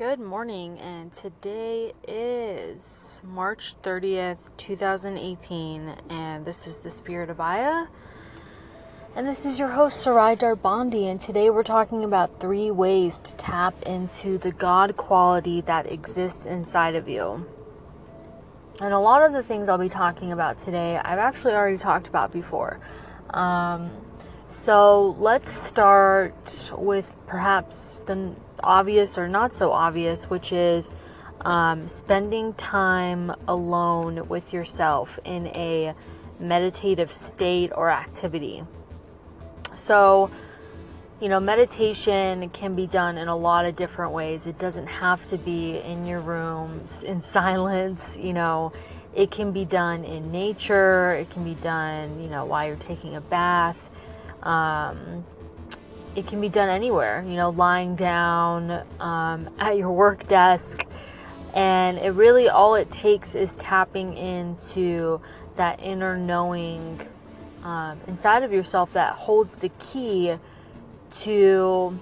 Good morning, and today is March 30th, 2018, and this is the Spirit of Aya. And this is your host, Sarai Darbandi, and today we're talking about three ways to tap into the God quality that exists inside of you. And a lot of the things I'll be talking about today, I've actually already talked about before. Um, so let's start with perhaps the obvious or not so obvious, which is um, spending time alone with yourself in a meditative state or activity. So, you know, meditation can be done in a lot of different ways. It doesn't have to be in your rooms in silence, you know. It can be done in nature, it can be done, you know, while you're taking a bath. Um, it can be done anywhere, you know, lying down um, at your work desk. And it really, all it takes is tapping into that inner knowing um, inside of yourself that holds the key to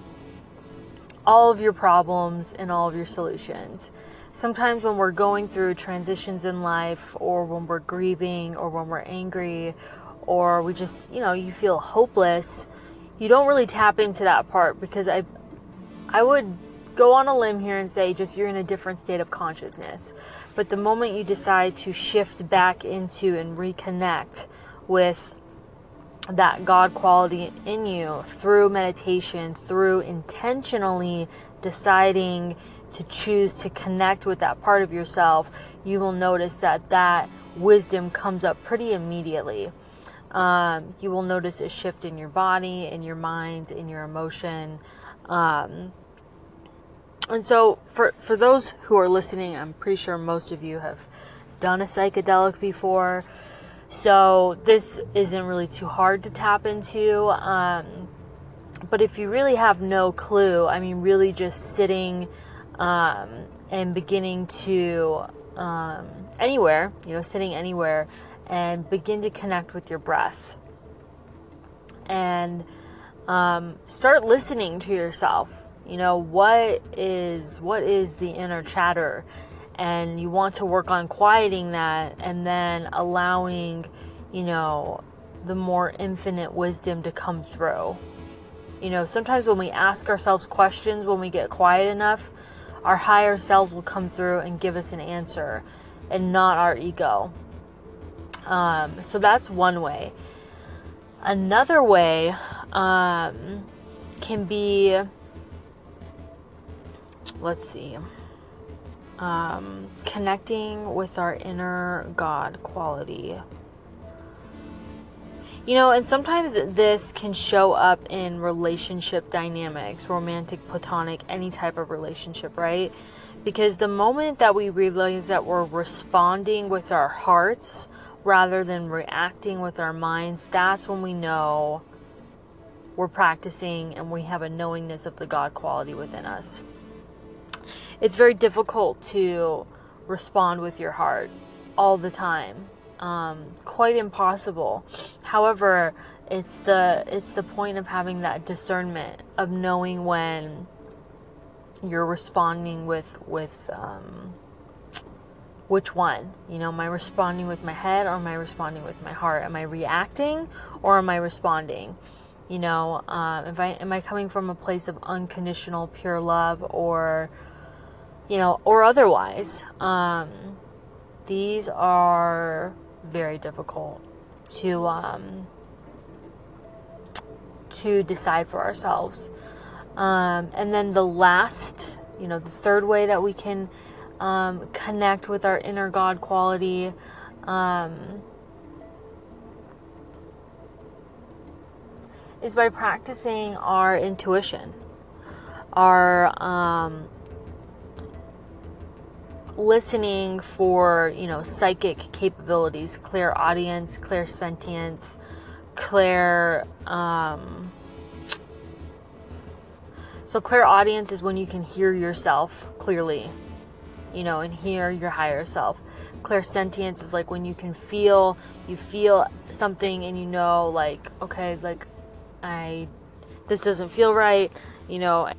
all of your problems and all of your solutions. Sometimes, when we're going through transitions in life, or when we're grieving, or when we're angry, or we just, you know, you feel hopeless you don't really tap into that part because I I would go on a limb here and say just you're in a different state of consciousness. But the moment you decide to shift back into and reconnect with that God quality in you through meditation, through intentionally deciding to choose to connect with that part of yourself, you will notice that that wisdom comes up pretty immediately. Um, you will notice a shift in your body, in your mind, in your emotion. Um, and so, for, for those who are listening, I'm pretty sure most of you have done a psychedelic before. So, this isn't really too hard to tap into. Um, but if you really have no clue, I mean, really just sitting um, and beginning to um, anywhere, you know, sitting anywhere and begin to connect with your breath. And um, start listening to yourself. You know what is what is the inner chatter, and you want to work on quieting that, and then allowing, you know, the more infinite wisdom to come through. You know, sometimes when we ask ourselves questions, when we get quiet enough, our higher selves will come through and give us an answer, and not our ego. Um, so that's one way. Another way um, can be, let's see, um, connecting with our inner God quality. You know, and sometimes this can show up in relationship dynamics, romantic, platonic, any type of relationship, right? Because the moment that we realize that we're responding with our hearts, rather than reacting with our minds, that's when we know we're practicing and we have a knowingness of the God quality within us. It's very difficult to respond with your heart all the time. Um, quite impossible. However, it's the it's the point of having that discernment of knowing when you're responding with with um, which one? You know, am I responding with my head or am I responding with my heart? Am I reacting or am I responding? You know, um, if I am I coming from a place of unconditional pure love or, you know, or otherwise? Um, these are very difficult to um, to decide for ourselves. Um, and then the last, you know, the third way that we can um, connect with our inner God quality. Um, is by practicing our intuition, our um, listening for you know psychic capabilities, clairaudience, clear sentience, clear. Um, so clairaudience is when you can hear yourself clearly you know, and hear your higher self. Clairsentience is like when you can feel, you feel something and you know, like, okay, like, I, this doesn't feel right, you know.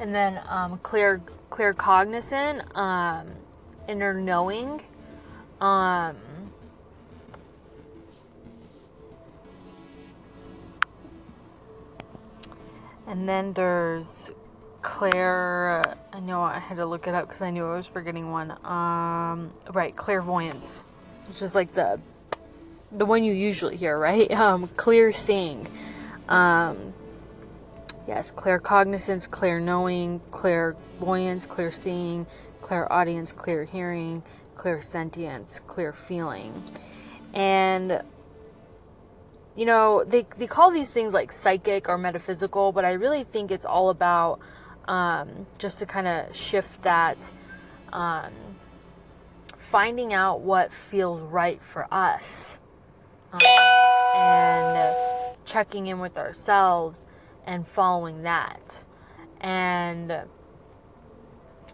and then um, clear clear cognizant um, inner knowing um, and then there's Claire. I know I had to look it up because I knew I was forgetting one. Um, right, clairvoyance, which is like the the one you usually hear, right? Um, clear seeing. Um, yes, claircognizance, clear knowing, clairvoyance, clear seeing, clairaudience, clear hearing, clairsentience, clear feeling. And you know, they they call these things like psychic or metaphysical, but I really think it's all about um, just to kind of shift that, um, finding out what feels right for us, um, and checking in with ourselves and following that, and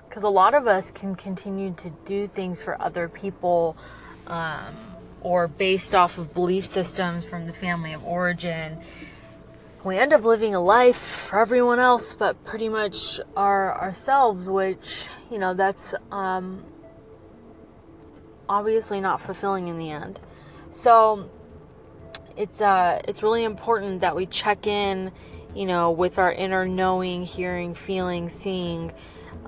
because a lot of us can continue to do things for other people um, or based off of belief systems from the family of origin. We end up living a life for everyone else but pretty much our ourselves which you know that's um, obviously not fulfilling in the end. So it's uh it's really important that we check in you know with our inner knowing hearing feeling seeing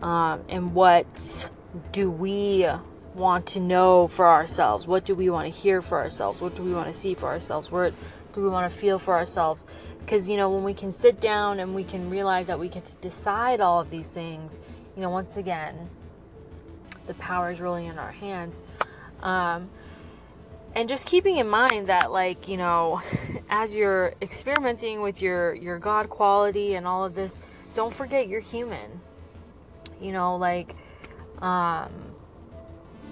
um, and what do we want to know for ourselves? What do we want to hear for ourselves? What do we want to see for ourselves? What do we want to feel for ourselves? Because, you know, when we can sit down and we can realize that we get to decide all of these things, you know, once again, the power is really in our hands. Um, and just keeping in mind that, like, you know, as you're experimenting with your, your God quality and all of this, don't forget you're human you know like um,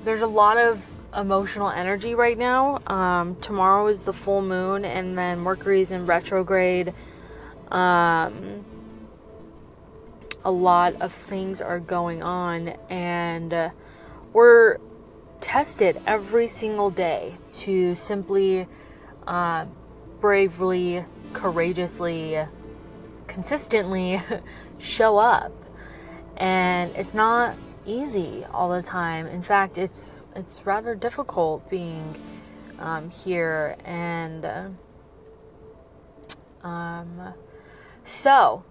there's a lot of emotional energy right now. Um, tomorrow is the full moon and then mercury's in retrograde. Um, a lot of things are going on and uh, we're tested every single day to simply uh, bravely courageously consistently show up. And it's not easy all the time. In fact, it's it's rather difficult being um, here, and uh, um, so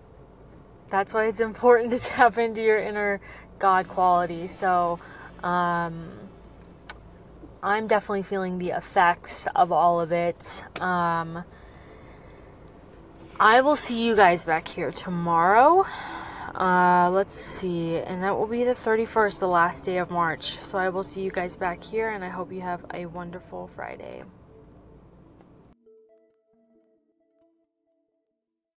that's why it's important to tap into your inner God quality. So. Um, I'm definitely feeling the effects of all of it. Um, I will see you guys back here tomorrow. Uh, let's see, and that will be the 31st, the last day of March. So I will see you guys back here, and I hope you have a wonderful Friday.